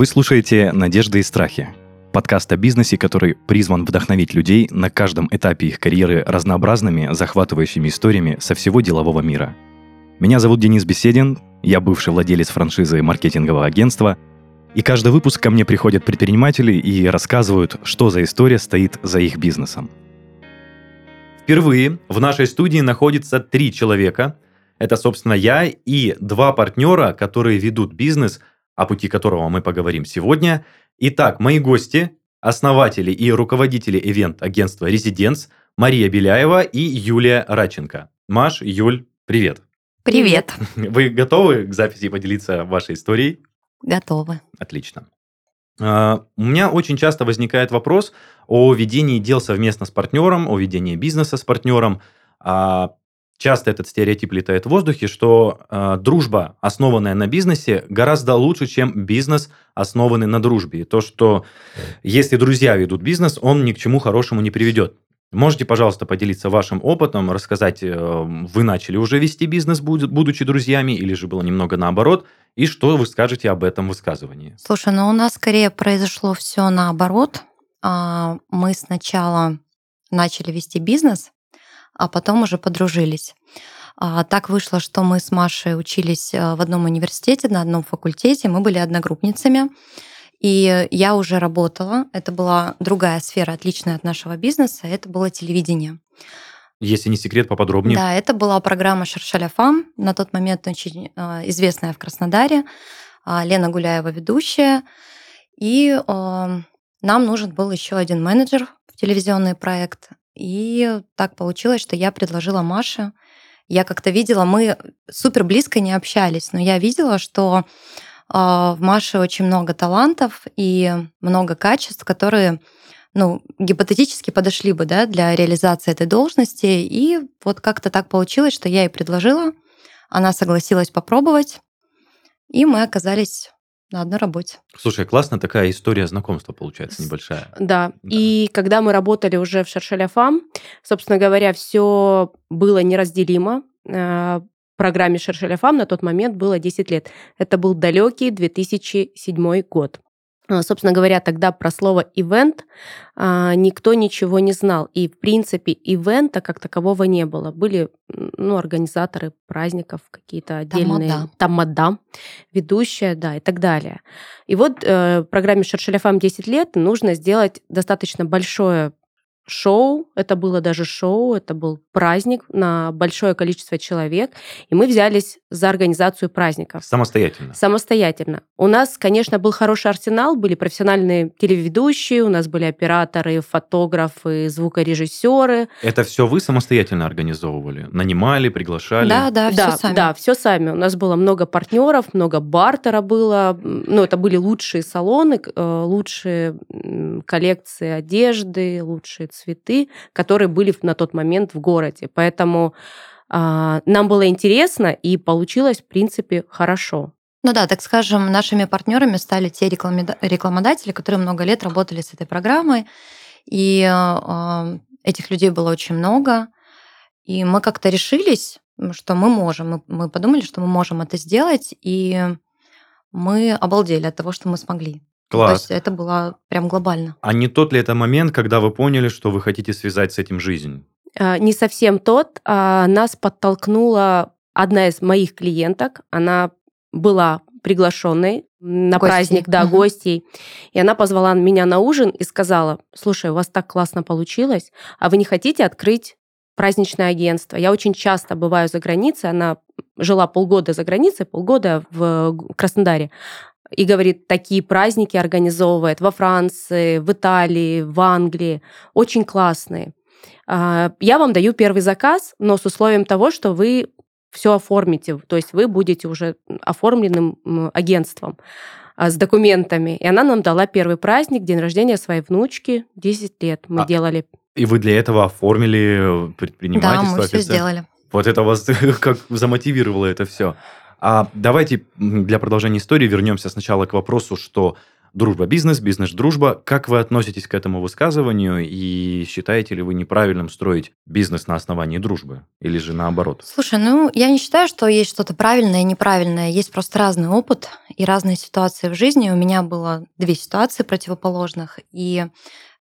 Вы слушаете «Надежды и страхи» – подкаст о бизнесе, который призван вдохновить людей на каждом этапе их карьеры разнообразными, захватывающими историями со всего делового мира. Меня зовут Денис Беседин, я бывший владелец франшизы маркетингового агентства, и каждый выпуск ко мне приходят предприниматели и рассказывают, что за история стоит за их бизнесом. Впервые в нашей студии находится три человека. Это, собственно, я и два партнера, которые ведут бизнес, о пути которого мы поговорим сегодня. Итак, мои гости, основатели и руководители ивент-агентства «Резиденс» Мария Беляева и Юлия Раченко. Маш, Юль, привет. Привет. Вы готовы к записи поделиться вашей историей? Готовы. Отлично. А, у меня очень часто возникает вопрос о ведении дел совместно с партнером, о ведении бизнеса с партнером. А, часто этот стереотип летает в воздухе, что а, дружба, основанная на бизнесе, гораздо лучше, чем бизнес, основанный на дружбе. И то, что если друзья ведут бизнес, он ни к чему хорошему не приведет. Можете, пожалуйста, поделиться вашим опытом, рассказать, э, вы начали уже вести бизнес, будучи друзьями, или же было немного наоборот, и что вы скажете об этом высказывании? Слушай, ну у нас скорее произошло все наоборот. А, мы сначала начали вести бизнес, а потом уже подружились. А, так вышло, что мы с Машей учились э, в одном университете, на одном факультете, мы были одногруппницами. И я уже работала. Это была другая сфера, отличная от нашего бизнеса. Это было телевидение. Если не секрет, поподробнее. Да, это была программа Шершаляфам, на тот момент очень э, известная в Краснодаре. А, Лена Гуляева ведущая. И нам нужен был еще один менеджер в телевизионный проект. И так получилось, что я предложила Маше. Я как-то видела, мы супер близко не общались, но я видела, что а, в Маше очень много талантов и много качеств, которые ну, гипотетически подошли бы да, для реализации этой должности. И вот как-то так получилось, что я ей предложила, она согласилась попробовать, и мы оказались на одной работе. Слушай, классно такая история знакомства получается небольшая. Да. да. И когда мы работали уже в Шершеляфам, собственно говоря, все было неразделимо. Э, программе Шершеляфам на тот момент было 10 лет. Это был далекий 2007 год. А, собственно говоря, тогда про слово «ивент» а, никто ничего не знал. И, в принципе, ивента как такового не было. Были ну, организаторы праздников, какие-то отдельные... Тамада. Тамада, ведущая, да, и так далее. И вот э, программе «Шершеляфам 10 лет» нужно сделать достаточно большое шоу, это было даже шоу, это был праздник на большое количество человек, и мы взялись за организацию праздников. Самостоятельно? Самостоятельно. У нас, конечно, был хороший арсенал, были профессиональные телеведущие, у нас были операторы, фотографы, звукорежиссеры. Это все вы самостоятельно организовывали? Нанимали, приглашали? Да, да, да, все сами. Да, все сами. У нас было много партнеров, много бартера было. Ну, это были лучшие салоны, э, лучшие коллекции одежды, лучшие цветы, которые были на тот момент в городе. Поэтому а, нам было интересно и получилось, в принципе, хорошо. Ну да, так скажем, нашими партнерами стали те рекламодатели, которые много лет работали с этой программой, и э, этих людей было очень много, и мы как-то решились, что мы можем, мы, мы подумали, что мы можем это сделать, и мы обалдели от того, что мы смогли. Класс. То есть это было прям глобально. А не тот ли это момент, когда вы поняли, что вы хотите связать с этим жизнь? А, не совсем тот. А нас подтолкнула одна из моих клиенток. Она была приглашенной на Гости. праздник, да, гостей. И она позвала меня на ужин и сказала, слушай, у вас так классно получилось, а вы не хотите открыть праздничное агентство? Я очень часто бываю за границей, она жила полгода за границей, полгода в Краснодаре и говорит, такие праздники организовывает во Франции, в Италии, в Англии, очень классные. А, я вам даю первый заказ, но с условием того, что вы все оформите, то есть вы будете уже оформленным агентством а, с документами. И она нам дала первый праздник, день рождения своей внучки, 10 лет мы А, делали. И вы для этого оформили предпринимательство? Да, мы все официально? сделали. Вот это вас как замотивировало это все. А давайте для продолжения истории вернемся сначала к вопросу, что дружба-бизнес, бизнес-дружба. Как вы относитесь к этому высказыванию и считаете ли вы неправильным строить бизнес на основании дружбы или же наоборот? Слушай, ну я не считаю, что есть что-то правильное и неправильное. Есть просто разный опыт и разные ситуации в жизни. У меня было две ситуации противоположных, и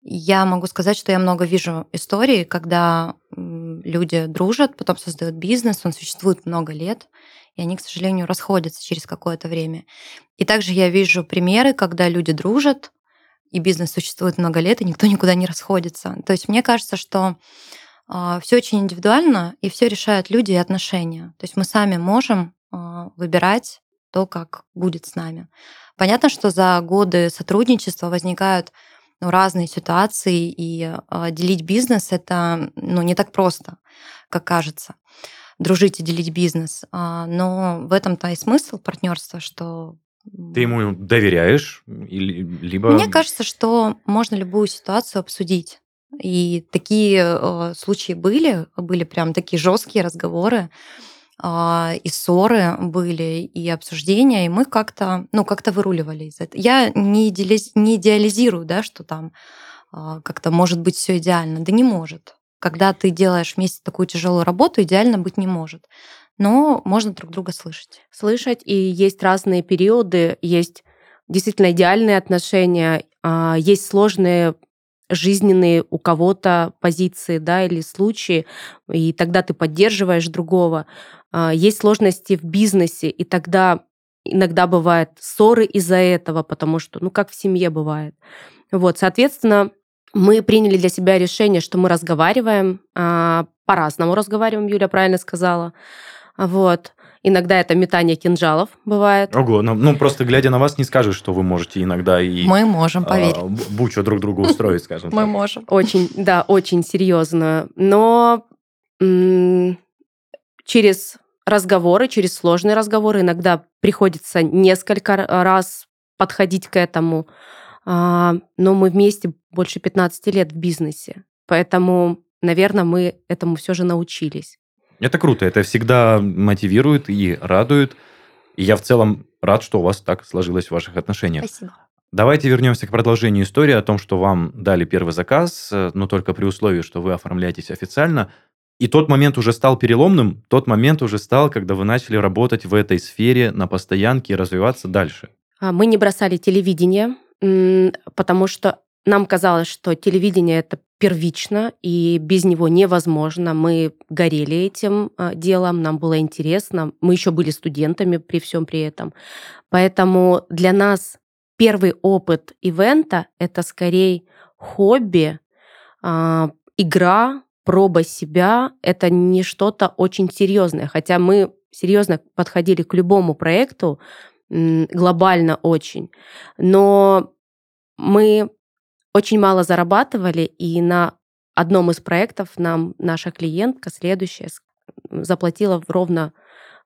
я могу сказать, что я много вижу историй, когда люди дружат, потом создают бизнес, он существует много лет, и они, к сожалению, расходятся через какое-то время. И также я вижу примеры, когда люди дружат, и бизнес существует много лет, и никто никуда не расходится. То есть мне кажется, что э, все очень индивидуально, и все решают люди и отношения. То есть мы сами можем э, выбирать то, как будет с нами. Понятно, что за годы сотрудничества возникают ну, разные ситуации, и э, делить бизнес это ну, не так просто, как кажется дружить и делить бизнес. А, но в этом-то и смысл партнерства, что ты ему доверяешь, или, либо... Мне кажется, что можно любую ситуацию обсудить. И такие э, случаи были, были прям такие жесткие разговоры, э, и ссоры были, и обсуждения, и мы как-то, ну, как-то выруливали из этого. Я не, идеализ... не идеализирую, да, что там э, как-то может быть все идеально. Да не может. Когда ты делаешь вместе такую тяжелую работу, идеально быть не может. Но можно друг друга слышать. Слышать, и есть разные периоды, есть действительно идеальные отношения, а, есть сложные жизненные у кого-то позиции, да, или случаи, и тогда ты поддерживаешь другого. А, есть сложности в бизнесе, и тогда иногда бывают ссоры из-за этого, потому что, ну, как в семье бывает. Вот, соответственно, мы приняли для себя решение, что мы разговариваем, а, по-разному разговариваем, Юля правильно сказала. Вот. Иногда это метание кинжалов бывает. Ого, ну, ну просто глядя на вас не скажешь, что вы можете иногда и... Мы можем, поверь. А, бучу друг другу устроить, скажем Мы можем. Очень, да, очень серьезно. Но через разговоры, через сложные разговоры иногда приходится несколько раз подходить к этому. А, но мы вместе больше 15 лет в бизнесе. Поэтому, наверное, мы этому все же научились. Это круто, это всегда мотивирует и радует. И я в целом рад, что у вас так сложилось в ваших отношениях. Спасибо. Давайте вернемся к продолжению истории о том, что вам дали первый заказ, э, но только при условии, что вы оформляетесь официально. И тот момент уже стал переломным, тот момент уже стал, когда вы начали работать в этой сфере на постоянке и развиваться дальше. А, мы не бросали телевидение, потому что нам казалось, что телевидение это первично, и без него невозможно. Мы горели этим а, делом, нам было интересно. Мы еще были студентами при всем при этом. Поэтому для нас первый опыт ивента — это скорее хобби, а, игра, проба себя. Это не что-то очень серьезное. Хотя мы серьезно подходили к любому проекту, глобально очень. Но мы очень мало зарабатывали, и на одном из проектов нам наша клиентка следующая заплатила ровно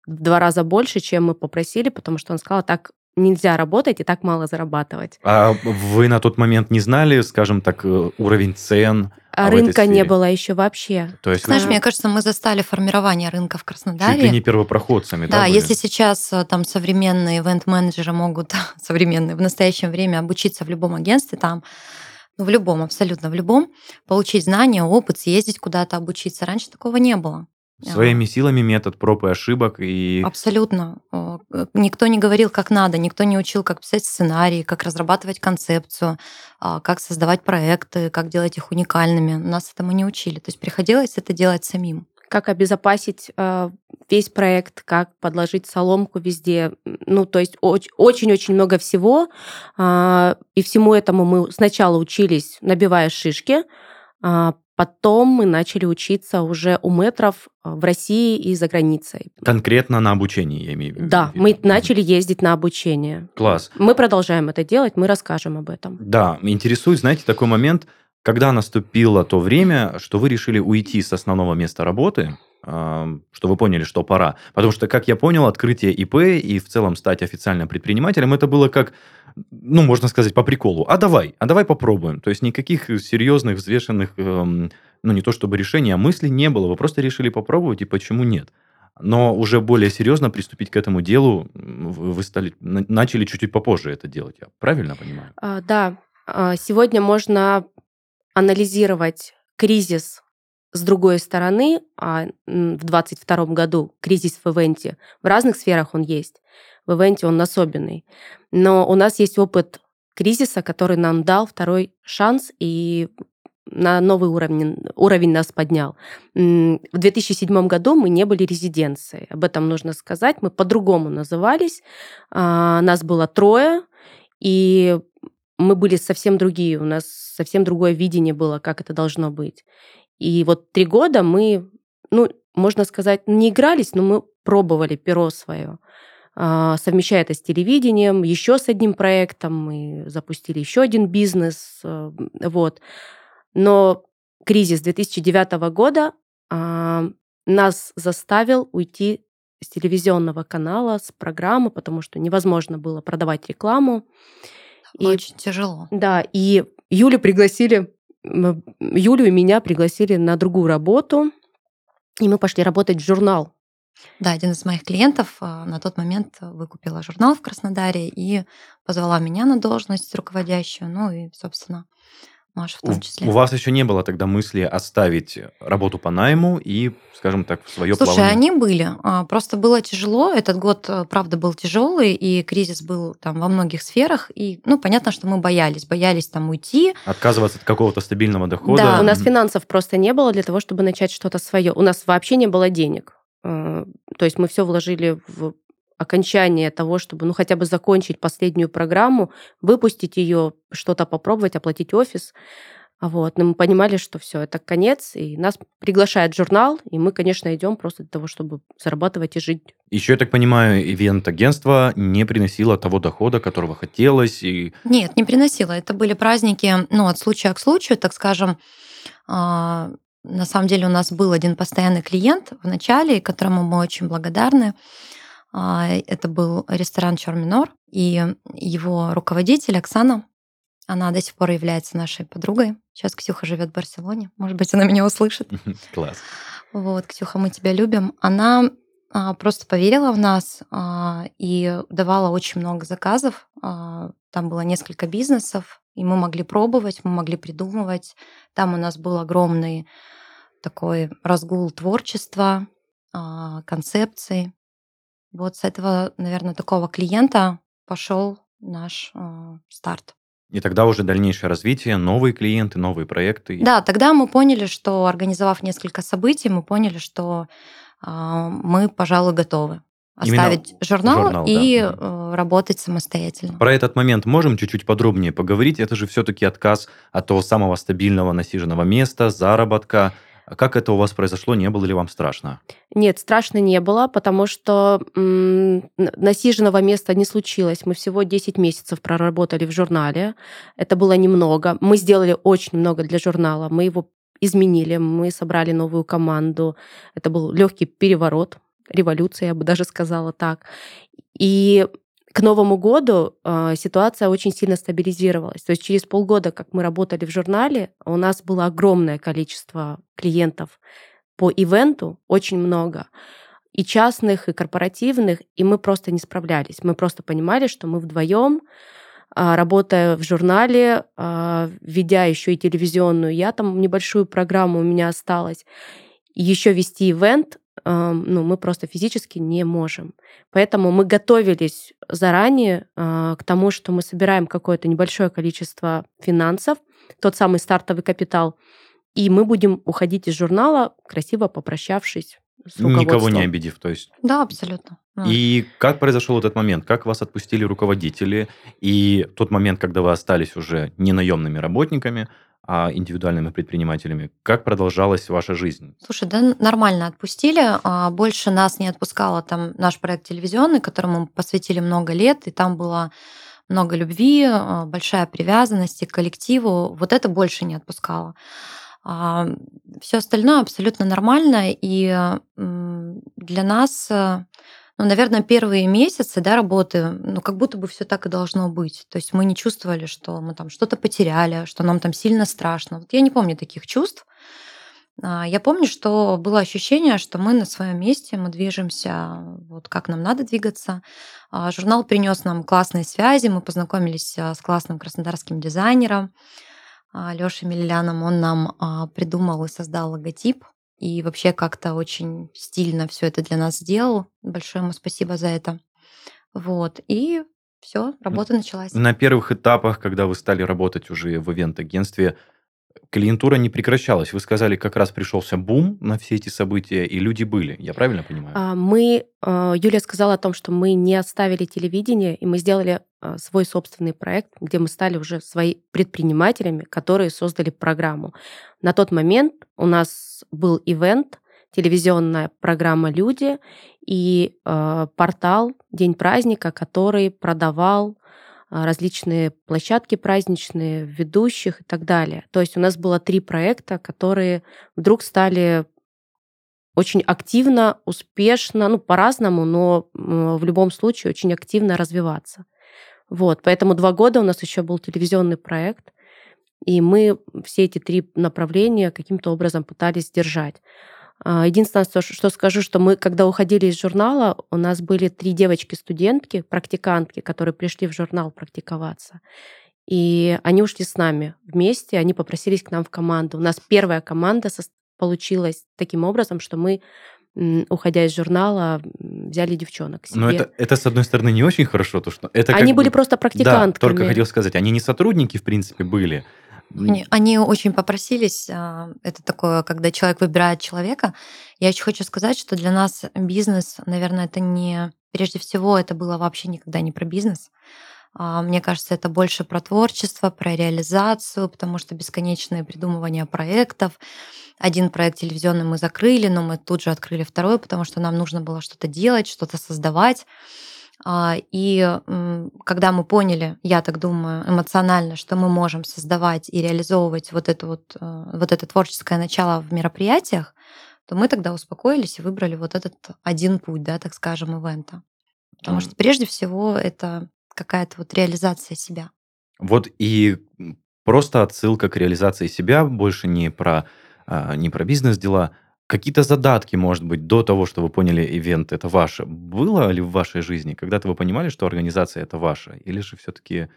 в два раза больше, чем мы попросили, потому что он сказал, так нельзя работать и так мало зарабатывать. А вы на тот момент не знали, скажем так, э, уровень цен? А рынка не было еще вообще. То есть, Знаешь, вы... мне кажется, мы застали формирование рынка в Краснодаре. Чуть ли не первопроходцами, да? Да, если сейчас э, там современные ивент-менеджеры могут, современные, в настоящее время обучиться в любом агентстве, там ну, в любом, абсолютно в любом, получить знания, опыт, съездить куда-то обучиться. Раньше такого не было. Своими силами метод проб и ошибок и... Абсолютно. Никто не говорил, как надо, никто не учил, как писать сценарий, как разрабатывать концепцию, а, как создавать проекты, как делать их уникальными. Нас этому не учили. То есть приходилось это делать самим. Как обезопасить а, весь проект, как подложить соломку везде. Ну, то есть очень-очень много всего. А, и всему этому мы сначала учились, набивая шишки, Потом мы начали учиться уже у метров в России и за границей. Конкретно на обучение, я имею в виду. Да, мы начали ездить на обучение. Класс. Мы продолжаем это делать, мы расскажем об этом. Да, интересует, знаете, такой момент, когда наступило то время, что вы решили уйти с основного места работы, что вы поняли, что пора. Потому что, как я понял, открытие ИП и в целом стать официальным предпринимателем, это было как, ну, можно сказать, по приколу. А давай, а давай попробуем. То есть никаких серьезных, взвешенных, эм, ну, не то чтобы решений, а мыслей не было. Вы просто решили попробовать, и почему нет? но уже более серьезно приступить к этому делу вы стали, начали чуть-чуть попозже это делать, я правильно понимаю? А, да, а, сегодня можно анализировать кризис с другой стороны, а в 2022 году кризис в ивенте, в разных сферах он есть. В ивенте он особенный. Но у нас есть опыт кризиса, который нам дал второй шанс и на новый уровень, уровень нас поднял. В 2007 году мы не были резиденцией. Об этом нужно сказать. Мы по-другому назывались. А, нас было трое, и мы были совсем другие. У нас совсем другое видение было, как это должно быть. И вот три года мы, ну, можно сказать, не игрались, но мы пробовали перо свое а, совмещая это с телевидением, еще с одним проектом, мы запустили еще один бизнес, э, вот. Но кризис 2009 года а, нас заставил уйти с телевизионного канала, с программы, потому что невозможно было продавать рекламу. И, Очень тяжело. Да, и Юлю пригласили, Юлю и меня пригласили на другую работу, и мы пошли работать в журнал. Да, один из моих клиентов а, на тот момент выкупила журнал в Краснодаре и позвала меня на должность руководящую. Ну и, собственно, Маша в том числе. У, у вас еще не было тогда мысли оставить работу по найму и, скажем так, в свое Слушай, плавание? они были. А, просто было тяжело. Этот год, э, правда, был тяжелый, и кризис был там во многих сферах. И, ну, понятно, что мы боялись. Боялись там уйти. Отказываться от какого-то стабильного дохода. Да, у нас финансов просто не было для того, чтобы начать что-то свое. У нас вообще не было денег. Э, то есть мы все вложили в окончание того, чтобы ну хотя бы закончить последнюю программу, выпустить ее, что-то попробовать, оплатить офис. Вот. Но мы понимали, что все, это конец, и нас приглашает журнал, и мы, конечно, идем просто для того, чтобы зарабатывать и жить. Еще, я так понимаю, ивент-агентство не приносило того дохода, которого хотелось. И... Нет, не приносило. Это были праздники, ну, от случая к случаю, так скажем. А, на самом деле у нас был один постоянный клиент в начале, которому мы очень благодарны. А, это был ресторан Чорминор, и его руководитель Оксана, она до сих пор является нашей подругой. Сейчас Ксюха живет в Барселоне. Может быть, она меня услышит. Класс. Вот, Ксюха, мы тебя любим. Она а, просто поверила в нас а, и давала очень много заказов. Там было несколько бизнесов, и мы могли пробовать, мы могли придумывать. Там у нас был огромный такой разгул творчества, концепций. Вот с этого, наверное, такого клиента пошел наш э, старт. И тогда уже дальнейшее развитие, новые клиенты, новые проекты. Да, тогда мы поняли, что организовав несколько событий, мы поняли, что э, мы, пожалуй, готовы оставить Именно журнал, журнал и да. Э, работать самостоятельно. Про этот момент можем чуть-чуть подробнее поговорить. Это же все-таки отказ от того самого стабильного насиженного места, заработка, как это у вас произошло? Не было ли вам страшно? Нет, страшно не было, потому что м- насиженного места не случилось. Мы всего 10 месяцев проработали в журнале. Это было немного. Мы сделали очень много для журнала. Мы его изменили, мы собрали новую команду. Это был легкий переворот, революция, я бы даже сказала так. И к Новому году э, ситуация очень сильно стабилизировалась. То есть через полгода, как мы работали в журнале, у нас было огромное количество клиентов по ивенту, очень много. И частных, и корпоративных, и мы просто не справлялись. Мы просто понимали, что мы вдвоем, э, работая в журнале, э, ведя еще и телевизионную, я там небольшую программу у меня осталась, еще вести ивент, ну, мы просто физически не можем. Поэтому мы готовились заранее а, к тому, что мы собираем какое-то небольшое количество финансов, тот самый стартовый капитал, и мы будем уходить из журнала, красиво попрощавшись с Никого не обидев, то есть. Да, абсолютно. И как произошел этот момент? Как вас отпустили руководители? И тот момент, когда вы остались уже не наемными работниками, а индивидуальными предпринимателями. Как продолжалась ваша жизнь? Слушай, да нормально отпустили. А больше нас не отпускало там наш проект телевизионный, которому мы посвятили много лет, и там было много любви, а, большая привязанность к коллективу. Вот это больше не отпускало. Все остальное абсолютно нормально, и для нас ну, наверное, первые месяцы да, работы, ну, как будто бы все так и должно быть. То есть мы не чувствовали, что мы там что-то потеряли, что нам там сильно страшно. Вот я не помню таких чувств. А, я помню, что было ощущение, что мы на своем месте, мы движемся вот как нам надо двигаться. А, журнал принес нам классные связи, мы познакомились а, с классным краснодарским дизайнером Лешей Миллианом. Он нам придумал и создал логотип, и вообще как-то очень стильно все это для нас сделал. Большое ему спасибо за это. Вот. И все, работа началась. На первых этапах, когда вы стали работать уже в ивент-агентстве, клиентура не прекращалась. Вы сказали, как раз пришелся бум на все эти события, и люди были. Я правильно понимаю? А, мы, а, Юлия сказала о том, что мы не оставили телевидение, и мы сделали а, свой собственный проект, где мы стали уже свои предпринимателями, которые создали программу. На тот момент у нас был ивент, телевизионная программа «Люди» и портал «День праздника», который продавал различные площадки праздничные, ведущих и так далее. То есть у нас было три проекта, которые вдруг стали очень активно, успешно, ну, по-разному, но в любом случае очень активно развиваться. Вот, поэтому два года у нас еще был телевизионный проект, и мы все эти три направления каким-то образом пытались держать. А, единственное, что скажу, что мы, когда уходили из журнала, у нас были три девочки-студентки, практикантки, которые пришли в журнал практиковаться. И они ушли с нами вместе, они попросились к нам в команду. У нас первая команда получилась таким образом, что мы уходя из журнала, взяли девчонок себе. Но это, это, с одной стороны, не очень хорошо, то что это Они были бы, просто практикантками. Да, только хотел сказать, они не сотрудники, в принципе, были, они, они очень попросились. А, это такое, когда человек выбирает человека. Я еще хочу сказать, что для нас бизнес, наверное, это не... Прежде всего, это было вообще никогда не про бизнес. А, мне кажется, это больше про творчество, про реализацию, потому что бесконечное придумывание проектов. Один проект телевизионный мы закрыли, но мы тут же открыли второй, потому что нам нужно было что-то делать, что-то создавать. А, и когда мы поняли, я так думаю, эмоционально, что мы можем создавать и реализовывать вот это вот, э, вот это творческое начало в мероприятиях, то мы тогда успокоились и выбрали вот этот один путь, да, так скажем, ивента. Потому что прежде всего это какая-то вот реализация себя. Вот и просто отсылка к реализации себя, больше не про, а, не про бизнес-дела, Какие-то задатки, может быть, до того, что вы поняли, ивент это ваше, было ли в вашей жизни? Когда-то вы понимали, что организация это ваша? Или же все-таки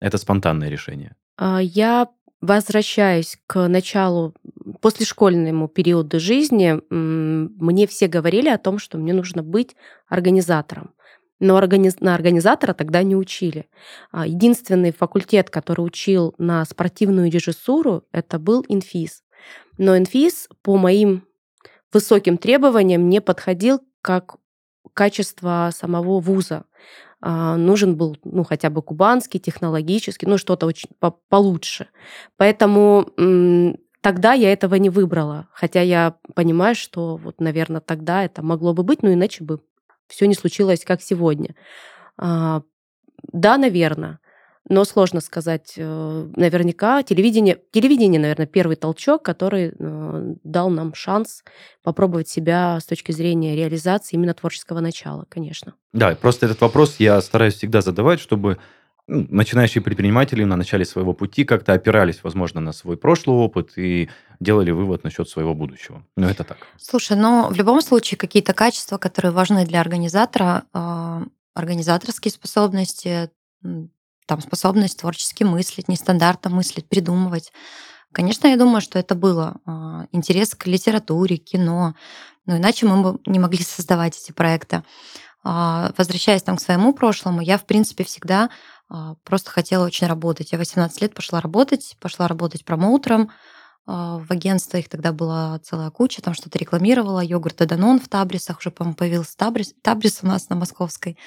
это спонтанное решение? А, я возвращаюсь к началу, после школьному периоду жизни, мне все говорили о том, что мне нужно быть организатором. Но организ... на организатора тогда не учили. А, единственный факультет, который учил на спортивную режиссуру, это был инфиз. Но инфиз, по моим высоким требованиям не подходил как качество самого вуза. А, нужен был ну, хотя бы кубанский, технологический, ну что-то очень по получше. Поэтому тогда я этого не выбрала. Хотя я понимаю, что вот, наверное, тогда это могло бы быть, но иначе бы все не случилось, как сегодня. А, да, наверное но сложно сказать э, наверняка. Телевидение, телевидение, наверное, первый толчок, который э, дал нам шанс попробовать себя с точки зрения реализации именно творческого начала, конечно. Да, просто этот вопрос я стараюсь всегда задавать, чтобы ну, начинающие предприниматели на начале своего пути как-то опирались, возможно, на свой прошлый опыт и делали вывод насчет своего будущего. Но это так. Слушай, но в любом случае какие-то качества, которые важны для организатора, э, организаторские способности, там способность творчески мыслить, нестандартно мыслить, придумывать. Конечно, я думаю, что это было. А, интерес к литературе, кино. Но иначе мы бы не могли создавать эти проекты. А, возвращаясь там к своему прошлому, я, в принципе, всегда а, просто хотела очень работать. Я 18 лет пошла работать, пошла работать промоутером в агентство. Их тогда была целая куча, там что-то рекламировала. Йогурт Данон в Табрисах, уже, по-моему, появился Табрис, Табрис у нас на Московской.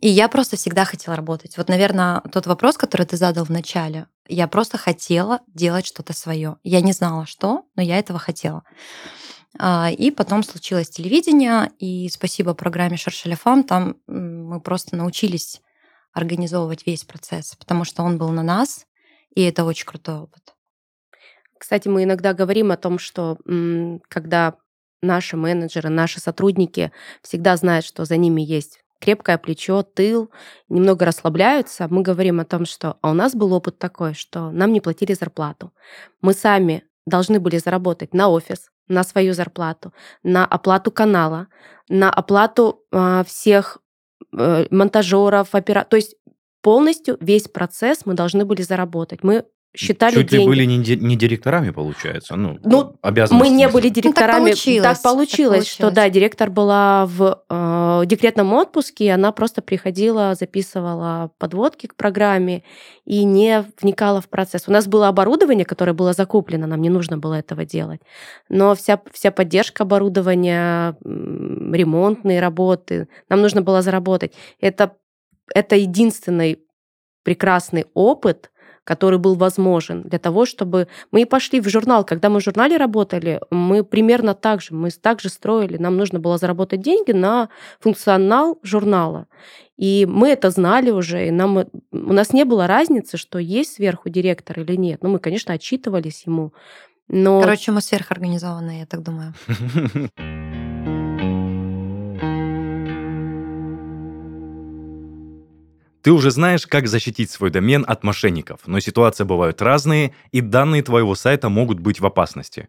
И я просто всегда хотела работать. Вот, наверное, тот вопрос, который ты задал в начале, я просто хотела делать что-то свое. Я не знала, что, но я этого хотела. А, и потом случилось телевидение, и спасибо программе Шершеляфам, там мы просто научились организовывать весь процесс, потому что он был на нас, и это очень крутой опыт. Кстати, мы иногда говорим о том, что когда наши менеджеры, наши сотрудники всегда знают, что за ними есть крепкое плечо, тыл, немного расслабляются, мы говорим о том, что а у нас был опыт такой, что нам не платили зарплату. Мы сами должны были заработать на офис, на свою зарплату, на оплату канала, на оплату э, всех э, монтажеров, операторов. То есть полностью весь процесс мы должны были заработать. Мы считали Чуть деньги. ли были не, не директорами, получается? Ну, Ну, обязанности Мы не были директорами. получилось, Так так получилось, что получилось. да, директор была в э, декретном отпуске, и она просто приходила, записывала подводки к программе и не вникала в процесс. У нас было оборудование, которое было закуплено, нам не нужно было этого делать. Но вся, вся поддержка оборудования, ремонтные работы, нам нужно было заработать. Это, это единственный прекрасный опыт, который был возможен для того, чтобы мы и пошли в журнал. Когда мы в журнале работали, мы примерно так же, мы так же строили. Нам нужно было заработать деньги на функционал журнала. И мы это знали уже, и нам, у нас не было разницы, что есть сверху директор или нет. Ну, мы, конечно, отчитывались ему, но... Короче, мы сверхорганизованные, я так думаю. Ты уже знаешь, как защитить свой домен от мошенников, но ситуации бывают разные, и данные твоего сайта могут быть в опасности.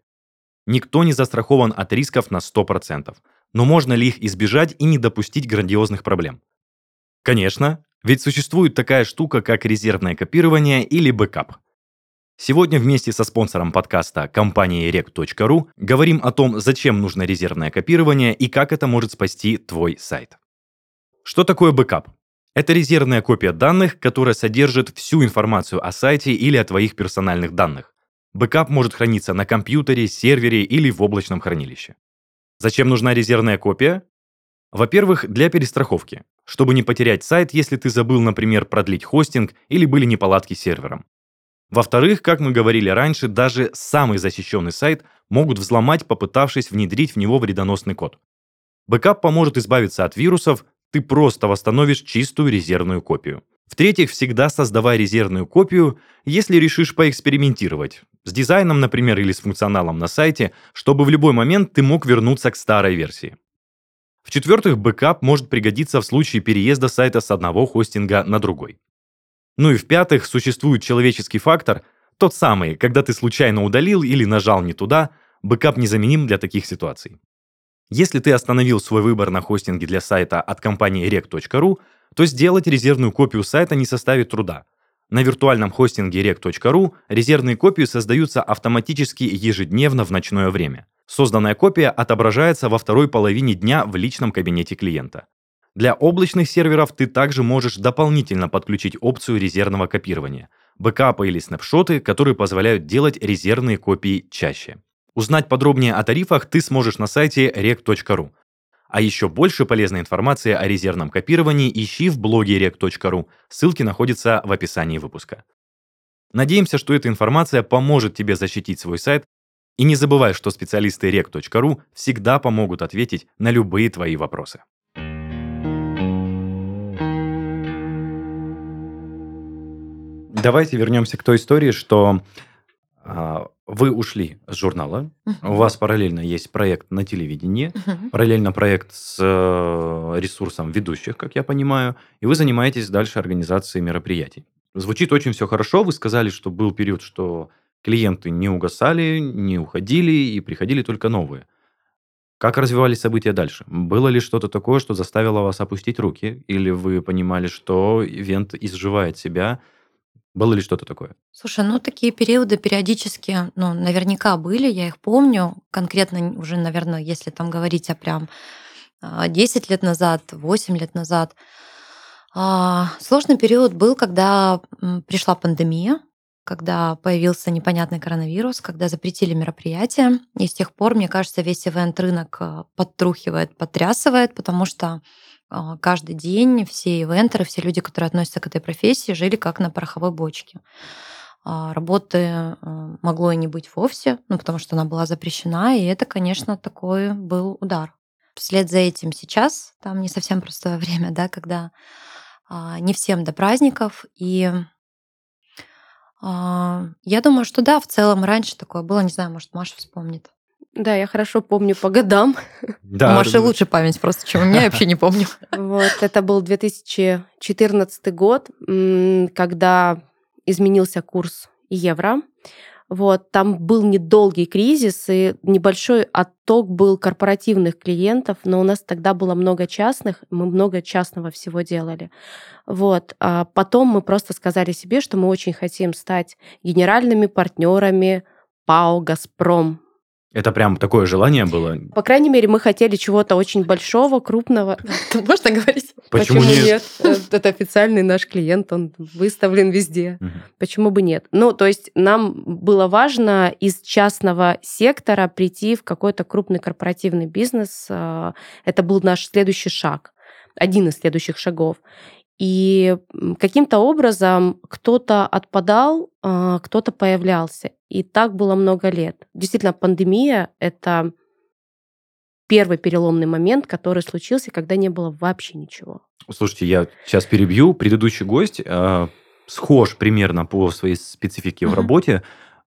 Никто не застрахован от рисков на 100%, но можно ли их избежать и не допустить грандиозных проблем? Конечно, ведь существует такая штука, как резервное копирование или бэкап. Сегодня вместе со спонсором подкаста компанией reg.ru говорим о том, зачем нужно резервное копирование и как это может спасти твой сайт. Что такое бэкап? Это резервная копия данных, которая содержит всю информацию о сайте или о твоих персональных данных. Бэкап может храниться на компьютере, сервере или в облачном хранилище. Зачем нужна резервная копия? Во-первых, для перестраховки, чтобы не потерять сайт, если ты забыл, например, продлить хостинг или были неполадки с сервером. Во-вторых, как мы говорили раньше, даже самый защищенный сайт могут взломать, попытавшись внедрить в него вредоносный код. Бэкап поможет избавиться от вирусов, ты просто восстановишь чистую резервную копию. В-третьих, всегда создавай резервную копию, если решишь поэкспериментировать. С дизайном, например, или с функционалом на сайте, чтобы в любой момент ты мог вернуться к старой версии. В-четвертых, бэкап может пригодиться в случае переезда сайта с одного хостинга на другой. Ну и в-пятых, существует человеческий фактор, тот самый, когда ты случайно удалил или нажал не туда, бэкап незаменим для таких ситуаций. Если ты остановил свой выбор на хостинге для сайта от компании reg.ru, то сделать резервную копию сайта не составит труда. На виртуальном хостинге reg.ru резервные копии создаются автоматически ежедневно в ночное время. Созданная копия отображается во второй половине дня в личном кабинете клиента. Для облачных серверов ты также можешь дополнительно подключить опцию резервного копирования, бэкапы или снапшоты, которые позволяют делать резервные копии чаще. Узнать подробнее о тарифах ты сможешь на сайте rec.ru. А еще больше полезной информации о резервном копировании ищи в блоге rec.ru. Ссылки находятся в описании выпуска. Надеемся, что эта информация поможет тебе защитить свой сайт. И не забывай, что специалисты rec.ru всегда помогут ответить на любые твои вопросы. Давайте вернемся к той истории, что вы ушли с журнала, у вас параллельно есть проект на телевидении, параллельно проект с э, ресурсом ведущих, как я понимаю, и вы занимаетесь дальше организацией мероприятий. Звучит очень все хорошо. Вы сказали, что был период, что клиенты не угасали, не уходили и приходили только новые. Как развивались события дальше? Было ли что-то такое, что заставило вас опустить руки? Или вы понимали, что ивент изживает себя? Было ли что-то такое? Слушай, ну такие периоды периодически, ну, наверняка были, я их помню. Конкретно уже, наверное, если там говорить о прям а, 10 лет назад, 8 лет назад. А, Сложный период был, когда пришла пандемия, когда появился непонятный коронавирус, когда запретили мероприятия. И с тех пор, мне кажется, весь ивент-рынок а, подтрухивает, потрясывает, потому что а, каждый день все ивентеры, все люди, которые относятся к этой профессии, жили как на пороховой бочке. А, Работы э, могло и не быть вовсе, ну, потому что она была запрещена, и это, конечно, такой был удар. Вслед за этим сейчас, там не совсем простое время, да, когда а, не всем до праздников, и а, я думаю, что да, в целом раньше такое было, не знаю, может, Маша вспомнит. Да, я хорошо помню по годам. у Маши лучше память просто, чем у меня, я вообще не помню. Вот, это был 2014 год, когда изменился курс евро. Вот, там был недолгий кризис и небольшой отток был корпоративных клиентов, но у нас тогда было много частных, мы много частного всего делали. Вот. А потом мы просто сказали себе, что мы очень хотим стать генеральными партнерами ПАО «Газпром». Это прям такое желание было? По крайней мере, мы хотели чего-то очень большого, крупного. Можно говорить? Почему, нет? Э, это официальный наш клиент, он выставлен везде. Почему бы нет? Ну, то есть нам было важно из частного сектора прийти в какой-то крупный корпоративный бизнес. Э, это был наш следующий шаг, один из следующих шагов. И каким-то образом кто-то отпадал, а, кто-то появлялся. И так было много лет. Действительно, пандемия — это первый переломный момент, который случился, когда не было вообще ничего. Слушайте, я сейчас перебью. Предыдущий гость э, схож примерно по своей специфике в работе.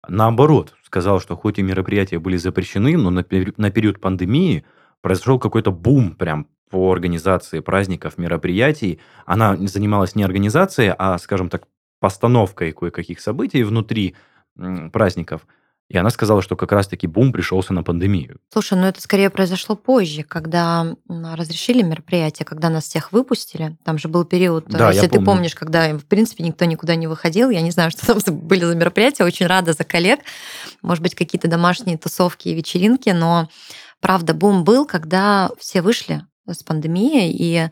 Наоборот, сказал, что хоть и мероприятия были запрещены, но на, на период пандемии произошел какой-то бум прям по организации праздников, мероприятий. Она занималась не организацией, а, скажем так, постановкой кое-каких событий внутри праздников. И она сказала, что как раз-таки бум пришелся на пандемию. Слушай, ну это скорее произошло позже, когда разрешили мероприятие, когда нас всех выпустили. Там же был период, да, если ты помню. помнишь, когда, в принципе, никто никуда не выходил. Я не знаю, что там были за мероприятия. Очень рада за коллег. Может быть, какие-то домашние тусовки и вечеринки. Но, правда, бум был, когда все вышли с пандемией, и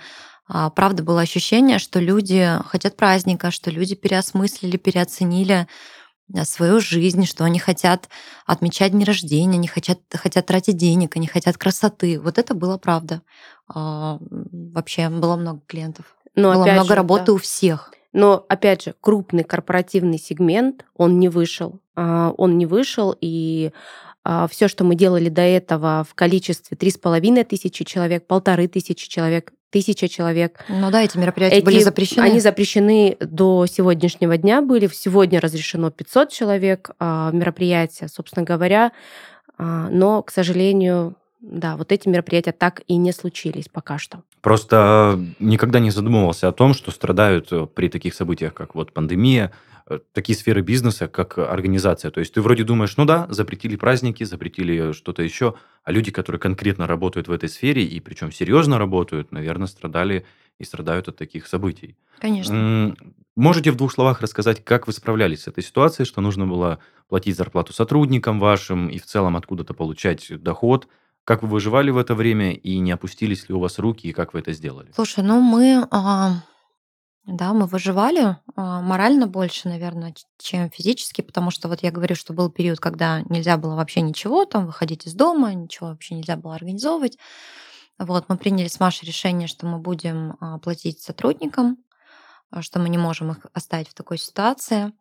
а, правда было ощущение, что люди хотят праздника, что люди переосмыслили, переоценили а, свою жизнь, что они хотят отмечать дни рождения, они хотят, хотят тратить денег, они хотят красоты. Вот это было правда. А, вообще было много клиентов. Но было много же, работы да. у всех. Но, опять же, крупный корпоративный сегмент, он не вышел. Он не вышел, и все, что мы делали до этого в количестве три с половиной тысячи человек, полторы тысячи человек, тысяча человек. Ну да, эти мероприятия эти, были запрещены. Они запрещены до сегодняшнего дня были. Сегодня разрешено 500 человек а, мероприятия, собственно говоря. А, но, к сожалению, да, вот эти мероприятия так и не случились пока что. Просто никогда не задумывался о том, что страдают э, при таких событиях, как вот пандемия, такие сферы бизнеса, как организация. То есть ты вроде думаешь, ну да, запретили праздники, запретили что-то еще, а люди, которые конкретно работают в этой сфере, и причем серьезно работают, наверное, страдали и страдают от таких событий. Конечно. Можете в двух словах рассказать, как вы справлялись с этой ситуацией, что нужно было платить зарплату сотрудникам вашим и в целом откуда-то получать доход? Как вы выживали в это время и не опустились ли у вас руки, и как вы это сделали? Слушай, ну мы а, да, мы выживали а, морально больше, наверное, чем физически, потому что вот я говорю, что был период, когда нельзя было вообще ничего, там выходить из дома, ничего вообще нельзя было организовывать. Вот, мы приняли с Машей решение, что мы будем а, платить сотрудникам, а, что мы не можем их оставить в такой ситуации.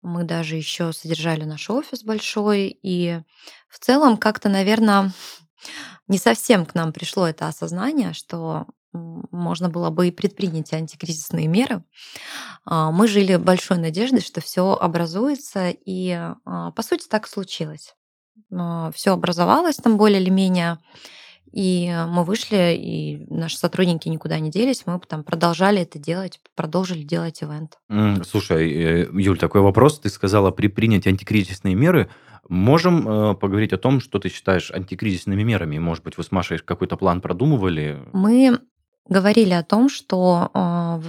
Мы даже еще содержали наш офис большой, и в целом как-то, наверное, не совсем к нам пришло это осознание, что можно было бы и предпринять антикризисные меры. А, мы жили большой надеждой, что все образуется, и а, по сути так случилось. Все образовалось там более или менее, и мы вышли, и наши сотрудники никуда не делись, мы там продолжали это делать, продолжили делать ивент. Слушай, э, Юль, такой вопрос. Ты сказала при принятии антикризисные меры. Можем э, поговорить о том, что ты считаешь антикризисными мерами? Может быть, вы с Машей какой-то план продумывали? Мы говорили о том, что, а,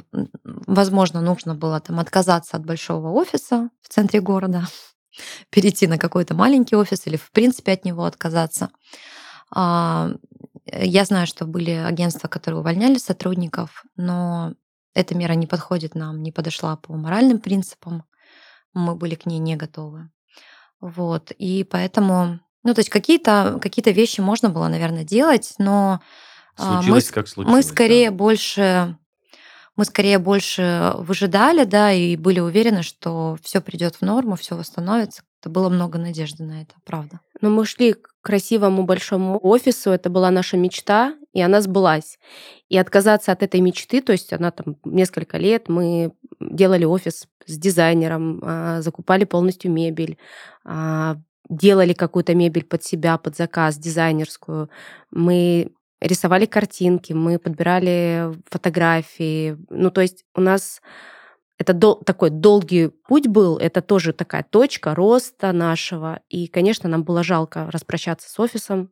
возможно, нужно было там отказаться от большого офиса в центре города, перейти на какой-то маленький офис или, в принципе, от него отказаться. А, я знаю, что были агентства, которые увольняли сотрудников, но эта мера не подходит нам, не подошла по моральным принципам. Мы были к ней не готовы. Вот. И поэтому, ну, то есть какие-то какие вещи можно было, наверное, делать, но случилось, мы, как случилось. Мы скорее да. больше мы скорее больше выжидали, да, и были уверены, что все придет в норму, все восстановится. Это было много надежды на это, правда. Но мы шли к красивому большому офису, это была наша мечта, и она сбылась. И отказаться от этой мечты, то есть она там несколько лет, мы делали офис с дизайнером, а, закупали полностью мебель, а, делали какую-то мебель под себя, под заказ, дизайнерскую. Мы рисовали картинки, мы подбирали фотографии. Ну, то есть у нас это дол- такой долгий путь был, это тоже такая точка роста нашего. И, конечно, нам было жалко распрощаться с офисом,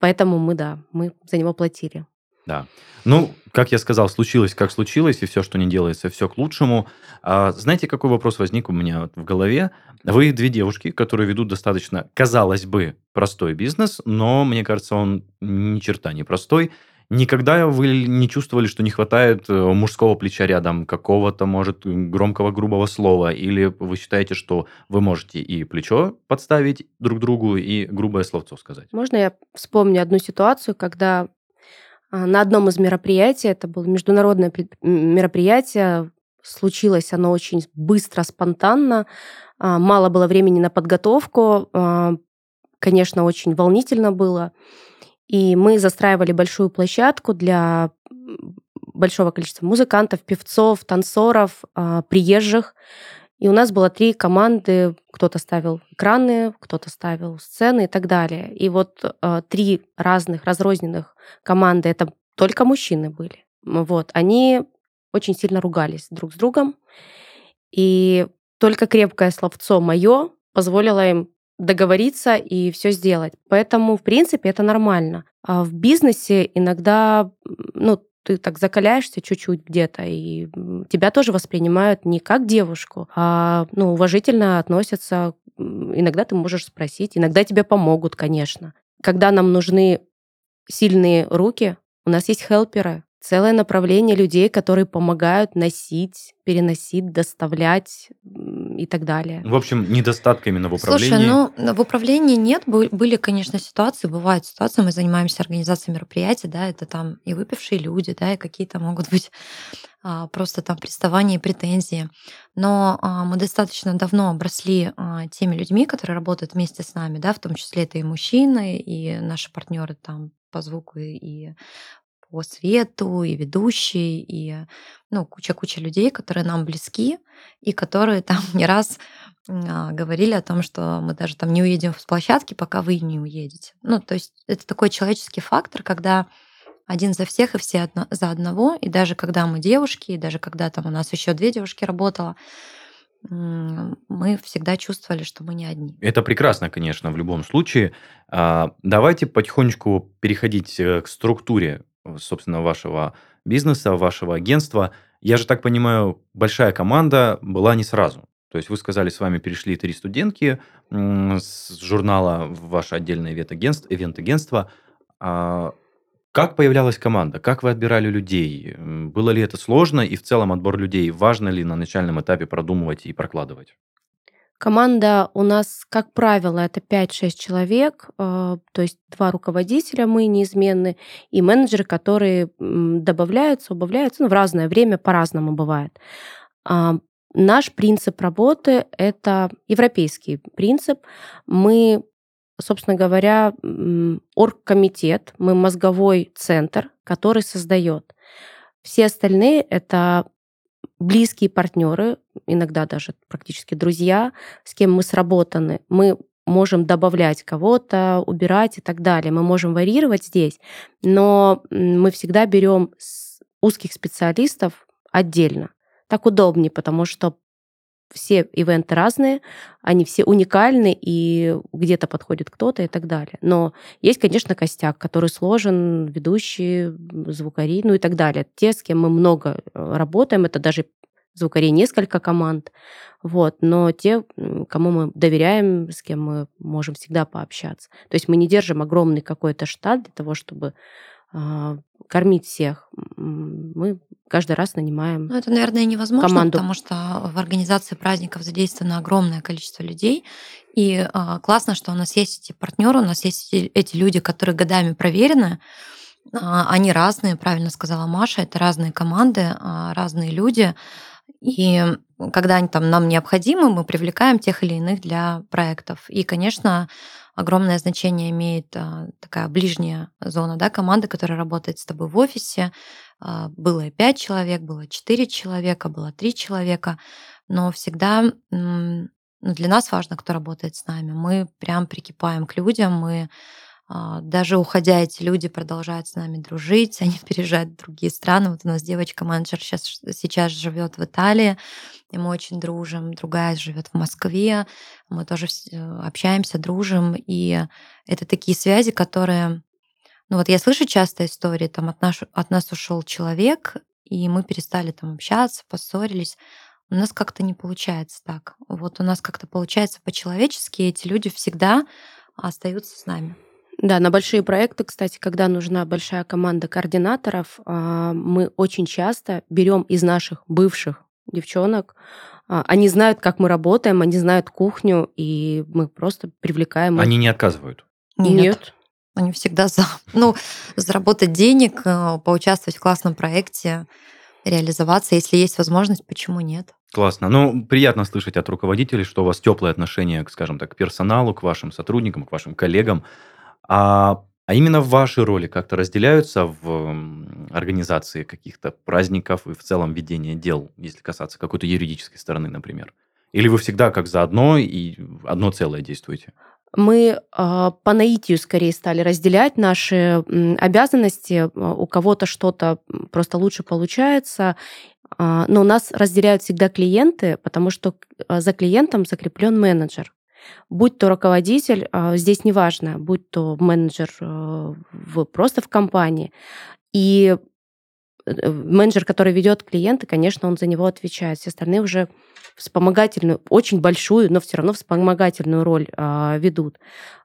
поэтому мы, да, мы за него платили. Да. Ну, как я сказал, случилось, как случилось, и все, что не делается, все к лучшему. А, знаете, какой вопрос возник у меня в голове? Вы две девушки, которые ведут достаточно, казалось бы, простой бизнес, но, мне кажется, он ни черта не простой. Никогда вы не чувствовали, что не хватает э, мужского плеча рядом, какого-то, может, громкого, грубого слова? Или вы считаете, что вы можете и плечо подставить друг другу, и грубое словцо сказать? Можно я вспомню одну ситуацию, когда на одном из мероприятий, это было международное мероприятие, случилось оно очень быстро, спонтанно, а, мало было времени на подготовку, а, конечно, очень волнительно было. И мы застраивали большую площадку для большого количества музыкантов, певцов, танцоров, а, приезжих. И у нас было три команды. Кто-то ставил экраны, кто-то ставил сцены и так далее. И вот а, три разных разрозненных команды, это только мужчины были. Вот, они очень сильно ругались друг с другом. И только крепкое словцо мое позволило им договориться и все сделать. Поэтому, в принципе, это нормально. А в бизнесе иногда, ну, ты так закаляешься чуть-чуть где-то, и тебя тоже воспринимают не как девушку, а ну, уважительно относятся. Иногда ты можешь спросить, иногда тебе помогут, конечно. Когда нам нужны сильные руки, у нас есть хелперы, целое направление людей, которые помогают носить, переносить, доставлять и так далее. В общем, недостатка именно в управлении. Слушай, ну в управлении нет. Были, конечно, ситуации, бывают ситуации, мы занимаемся организацией мероприятий, да, это там и выпившие люди, да, и какие-то могут быть а, просто там приставания и претензии. Но а, мы достаточно давно обросли а, теми людьми, которые работают вместе с нами, да, в том числе это и мужчины, и наши партнеры там по звуку и по свету, и ведущий, и ну, куча-куча людей, которые нам близки, и которые там не раз а, говорили о том, что мы даже там не уедем с площадки, пока вы не уедете. Ну, то есть это такой человеческий фактор, когда один за всех и все одно, за одного, и даже когда мы девушки, и даже когда там у нас еще две девушки работало, мы всегда чувствовали, что мы не одни. Это прекрасно, конечно, в любом случае. А, давайте потихонечку переходить э, к структуре собственно, вашего бизнеса, вашего агентства. Я же так понимаю, большая команда была не сразу. То есть вы сказали, с вами перешли три студентки с журнала в ваше отдельное ивент-агентство. А как появлялась команда? Как вы отбирали людей? Было ли это сложно? И в целом отбор людей важно ли на начальном этапе продумывать и прокладывать? Команда у нас, как правило, это 5-6 человек, э, то есть два руководителя мы неизменны, и менеджеры, которые добавляются, убавляются, ну, в разное время по-разному бывает. А, наш принцип работы – это европейский принцип. Мы, собственно говоря, оргкомитет, мы мозговой центр, который создает. Все остальные – это близкие партнеры, иногда даже практически друзья, с кем мы сработаны, мы можем добавлять кого-то, убирать и так далее. Мы можем варьировать здесь, но мы всегда берем узких специалистов отдельно. Так удобнее, потому что все ивенты разные, они все уникальны, и где-то подходит кто-то и так далее. Но есть, конечно, костяк, который сложен, ведущие, звукари, ну и так далее. Те, с кем мы много э, работаем, это даже звукарей несколько команд, вот, но те, кому мы доверяем, с кем мы можем всегда пообщаться. То есть мы не держим огромный какой-то штат для того, чтобы кормить всех. Мы каждый раз нанимаем Ну, это, наверное, невозможно, команду. потому что в организации праздников задействовано огромное количество людей. И э, классно, что у нас есть эти партнеры, у нас есть эти, эти люди, которые годами проверены. Э, они разные, правильно сказала Маша, это разные команды, э, разные люди. И когда они там нам необходимы, мы привлекаем тех или иных для проектов. И, конечно, огромное значение имеет а, такая ближняя зона, да, команда, которая работает с тобой в офисе. А, было пять человек, было четыре человека, было три человека, но всегда ну, для нас важно, кто работает с нами. Мы прям прикипаем к людям, мы даже уходя, эти люди продолжают с нами дружить, они переезжают в другие страны. Вот у нас девочка-менеджер сейчас, сейчас живет в Италии, и мы очень дружим. Другая живет в Москве, мы тоже э, общаемся, дружим. И это такие связи, которые... Ну вот я слышу часто истории, там от нас, от нас ушел человек, и мы перестали там общаться, поссорились. У нас как-то не получается так. Вот у нас как-то получается по-человечески, эти люди всегда остаются с нами. Да, на большие проекты, кстати, когда нужна большая команда координаторов, а, мы очень часто берем из наших бывших девчонок, а, они знают, как мы работаем, они знают кухню, и мы просто привлекаем. Они не отказывают? Нет. Нет. Они всегда за. Ну, заработать денег, э, поучаствовать в классном проекте, реализоваться, если есть возможность, почему нет? Классно. Ну, приятно слышать от руководителей, что у вас теплое отношение, скажем так, к персоналу, к вашим сотрудникам, к вашим коллегам. А, а именно ваши роли как-то разделяются в организации каких-то праздников и в целом ведения дел, если касаться какой-то юридической стороны, например? Или вы всегда как заодно и одно целое действуете? мы э, по наитию скорее стали разделять наши обязанности. У кого-то что-то просто лучше получается, э, но нас разделяют всегда клиенты, потому что за клиентом закреплен менеджер. Будь то руководитель, а, здесь неважно, будь то менеджер э, в, просто в компании. И э, менеджер, который ведет клиента, конечно, он за него отвечает. Все остальные уже вспомогательную, очень большую, но все равно вспомогательную роль а, ведут.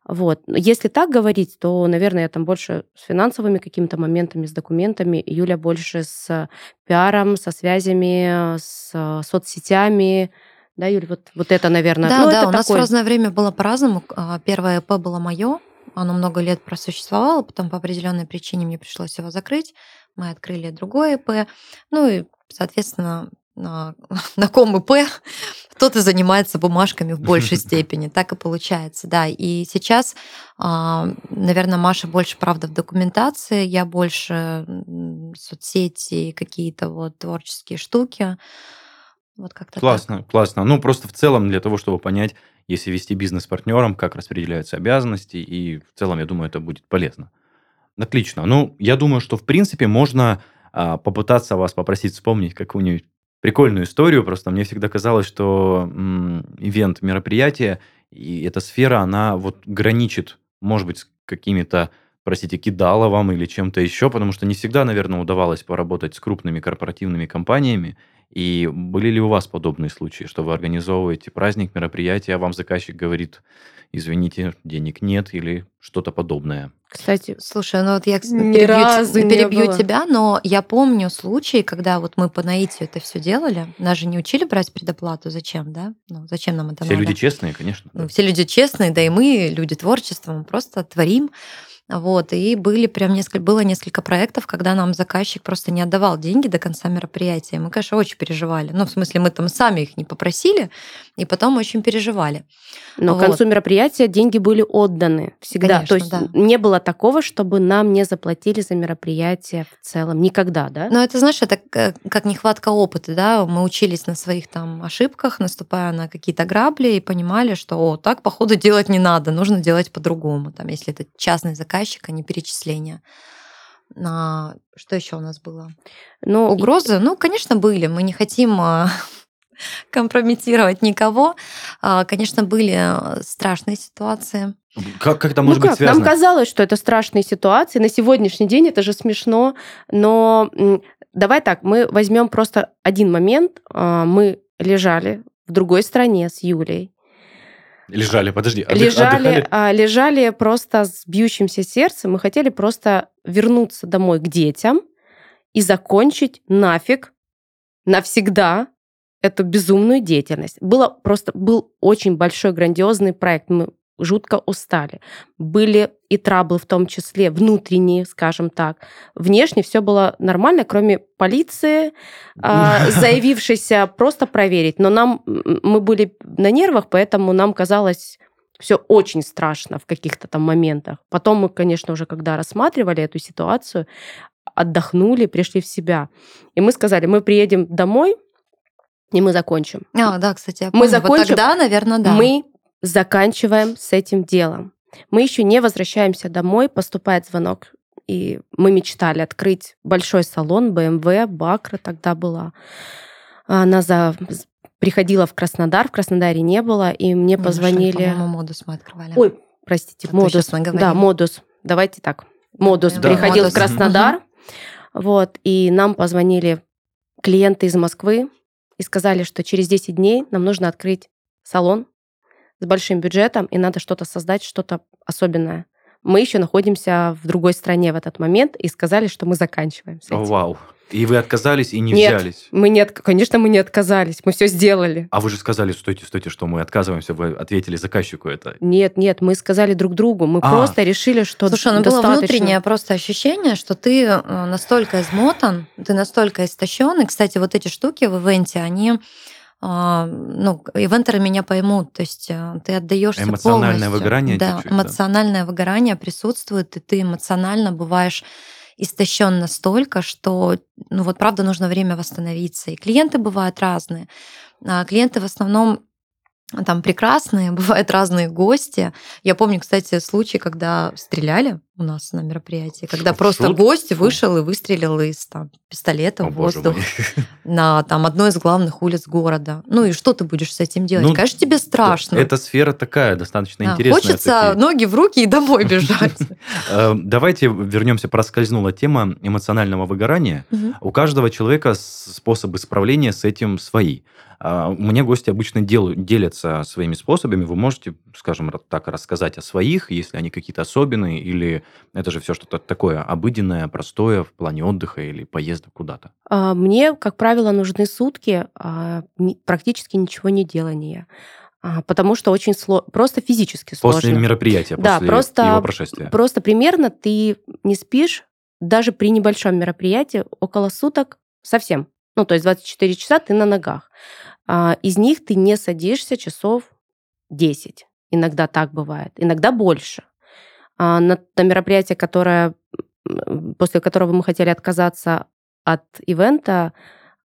Вот. Если так говорить, то, наверное, я там больше с финансовыми какими-то моментами, с документами, Юля больше с пиаром, со связями, с соцсетями, да, Юль, вот, вот это, наверное. Да, ну, да, это у такой... нас в разное время было по-разному. А, первое ЭП было мое, оно много лет просуществовало, потом по определенной причине мне пришлось его закрыть. Мы открыли другое ЭП. Ну и, соответственно, на, на ком ИП кто-то занимается бумажками в большей степени. Так и получается, да. И сейчас, а, наверное, Маша больше, правда, в документации, я больше соцсети, какие-то вот творческие штуки. Вот как-то Классно, так. классно. Ну, просто в целом для того, чтобы понять, если вести бизнес с партнером, как распределяются обязанности, и в целом, я думаю, это будет полезно. Отлично. Ну, я думаю, что в принципе можно а, попытаться вас попросить вспомнить какую-нибудь прикольную историю. Просто мне всегда казалось, что м, ивент, мероприятие и эта сфера, она вот граничит, может быть, с какими-то, простите, кидаловым или чем-то еще, потому что не всегда, наверное, удавалось поработать с крупными корпоративными компаниями. И были ли у вас подобные случаи, что вы организовываете праздник, мероприятие, а вам заказчик говорит, извините, денег нет или что-то подобное? Кстати, слушай, ну вот я ни перебью, разу перебью не было. тебя, но я помню случаи, когда вот мы по наитию это все делали. Нас же не учили брать предоплату, зачем, да? Ну, зачем нам это все надо? люди честные, конечно. Ну, все люди честные, да и мы, люди творчества, мы просто творим. Вот, и были прям несколько, было несколько проектов, когда нам заказчик просто не отдавал деньги до конца мероприятия. Мы, конечно, очень переживали. Ну, в смысле, мы там сами их не попросили, и потом очень переживали. Но вот. к концу мероприятия деньги были отданы всегда. Конечно, То есть да. не было такого, чтобы нам не заплатили за мероприятие в целом. Никогда, да? Ну, это, знаешь, это как нехватка опыта, да? Мы учились на своих там ошибках, наступая на какие-то грабли, и понимали, что, о, так, походу, делать не надо, нужно делать по-другому. Там, если это частный заказ заказчика, не перечисления. А, что еще у нас было? Ну, Угрозы? И... Ну, конечно, были. Мы не хотим а, компрометировать никого. А, конечно, были страшные ситуации. Как, как это может ну, быть связано? Нам казалось, что это страшные ситуации. На сегодняшний день это же смешно. Но давай так, мы возьмем просто один момент. А, мы лежали в другой стране с Юлей. Лежали, подожди, отдых, лежали, отдыхали? А, лежали просто с бьющимся сердцем. Мы хотели просто вернуться домой к детям и закончить нафиг навсегда эту безумную деятельность. Было просто был очень большой грандиозный проект. Мы жутко устали. Были и траблы в том числе, внутренние, скажем так. Внешне все было нормально, кроме полиции, а, заявившейся просто проверить. Но нам, мы были на нервах, поэтому нам казалось все очень страшно в каких-то там моментах. Потом мы, конечно, уже когда рассматривали эту ситуацию, отдохнули, пришли в себя. И мы сказали, мы приедем домой, и мы закончим. А, да, кстати, я помню. Мы закончим. Вот тогда, наверное, да. Мы заканчиваем с этим делом. Мы еще не возвращаемся домой, поступает звонок, и мы мечтали открыть большой салон BMW, Бакра тогда была. Она за... приходила в Краснодар, в Краснодаре не было, и мне Ну, позвонили... По-моему, модус мы открывали. Ой, простите, А модус. Да, модус. Давайте так. Модус Да, приходил модус. в Краснодар, вот, и нам позвонили клиенты из Москвы и сказали, что через 10 дней нам нужно открыть салон с большим бюджетом, и надо что-то создать, что-то особенное. Мы еще находимся в другой стране в этот момент и сказали, что мы заканчиваем с О, этим. вау. И вы отказались и не Нет. взялись. Мы не, отк- конечно, мы не отказались, мы все сделали. А вы же сказали, стойте, стойте, что мы отказываемся. Вы ответили заказчику это. Нет, нет, мы сказали друг другу, мы А. просто решили, что Слушай, ну было достаточно. внутреннее просто ощущение, что ты э, настолько измотан, ты настолько истощен. И, кстати, вот эти штуки в ивенте, они ну, ивентеры меня поймут, то есть э, ты отдаешься Эмоциональное полностью. выгорание Да, чуть-чуть, да. эмоциональное выгорание присутствует, и ты эмоционально бываешь истощен настолько, что, ну вот правда, нужно время восстановиться. И клиенты бывают разные. А Клиенты в основном там прекрасные, бывают разные гости. Я помню, кстати, случай, когда стреляли у нас на мероприятии, когда Шут- просто шут? гость вышел и выстрелил из там, пистолета О, в воздух на там, одной из главных улиц города. Ну и что ты будешь с этим делать? Ну, Конечно, тебе страшно. Эта сфера такая, достаточно Да, интересная. Хочется такие. ноги в руки и домой бежать. Э, Давайте вернемся, проскользнула тема эмоционального выгорания. У каждого человека способы справления с этим свои. А, У меня гости обычно дел- делятся своими способами. Вы можете, скажем так, рассказать о своих, если они какие-то особенные, или это же все что-то такое обыденное, простое в плане отдыха или поездок куда-то. А, Мне, как правило, нужны сутки а, практически ничего не делания. А, Потому что очень сложно, просто физически сложно. После мероприятия, Да, после просто- его прошествия. Просто примерно ты не спишь даже при небольшом мероприятии около суток совсем. Ну, то есть 24 часа ты на ногах. Из них ты не садишься часов 10. Иногда так бывает, иногда больше. А На, на мероприятие, которое, после которого мы хотели отказаться от ивента,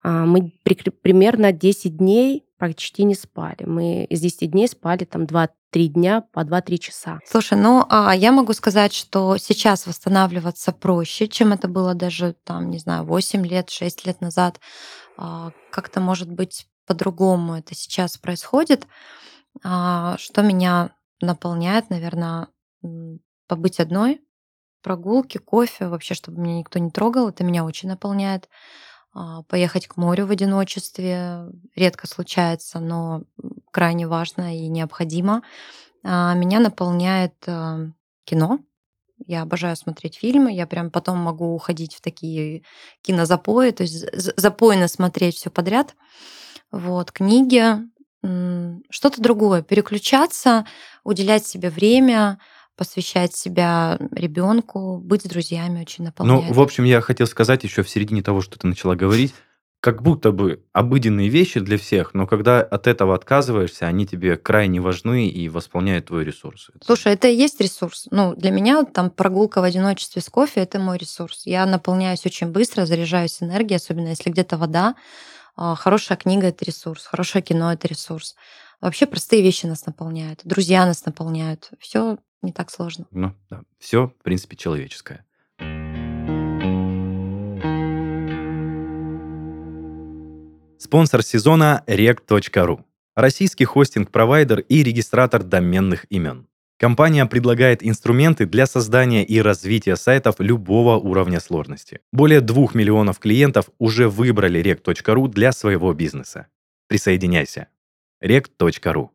а, мы при- примерно 10 дней почти не спали. Мы из 10 дней спали там 2-3 дня по 2-3 часа. Слушай, ну а я могу сказать, что сейчас восстанавливаться проще, чем это было даже там, не знаю, 8 лет, 6 лет назад. А, Как-то, может быть, по-другому это сейчас происходит. А, Что меня наполняет, наверное, побыть одной, прогулки, кофе, вообще, чтобы меня никто не трогал, это меня очень наполняет. А, Поехать к морю в одиночестве редко случается, но крайне важно и необходимо. А, Меня наполняет кино. Я обожаю смотреть фильмы. Я прям потом могу уходить в такие кинозапои, то есть запойно смотреть все подряд. Вот, книги, что-то другое. Переключаться, уделять себе время, посвящать себя ребенку, быть с друзьями очень Ну, наполняет. в общем, я хотел сказать еще в середине того, что ты начала говорить, как будто бы обыденные вещи для всех, но когда от этого отказываешься, они тебе крайне важны и восполняют твой ресурс. Слушай, это и есть ресурс. Ну, для меня там прогулка в одиночестве с кофе это мой ресурс. Я наполняюсь очень быстро, заряжаюсь энергией, особенно если где-то вода. А, Хорошая книга это ресурс, хорошее кино это ресурс. Вообще простые вещи нас наполняют, друзья нас наполняют. Все не так сложно. Ну, да, все, в принципе, человеческое. Спонсор сезона rect.ru. Российский хостинг-провайдер и регистратор доменных имен. Компания предлагает инструменты для создания и развития сайтов любого уровня сложности. Более двух миллионов клиентов уже выбрали rect.ru для своего бизнеса. Присоединяйся. rect.ru.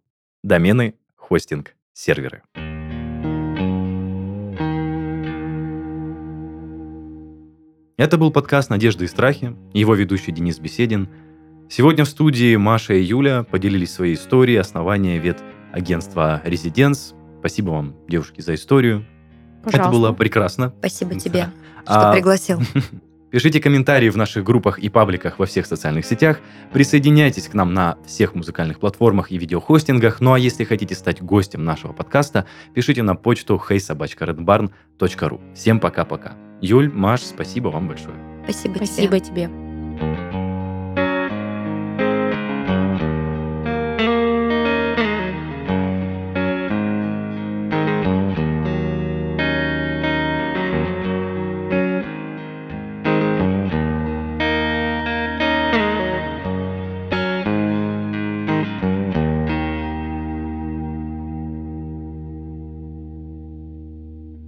Домены, хостинг, серверы. Это был подкаст «Надежды и страхи», его ведущий Денис Беседин. Сегодня в студии Маша и Юля поделились своей историей основания вет агентства «Резиденс». Спасибо вам, девушки, за историю. Это Пожалуйста. было прекрасно. Спасибо Да. тебе, что А, пригласил. Пишите комментарии в наших группах и пабликах во всех социальных сетях. Присоединяйтесь к нам на всех музыкальных платформах и видеохостингах. Ну а если хотите стать гостем нашего подкаста, пишите на почту heysobachkaredbarn.ru. Всем пока-пока. Юль, Маш, спасибо вам большое. Спасибо, тебе. Спасибо тебе.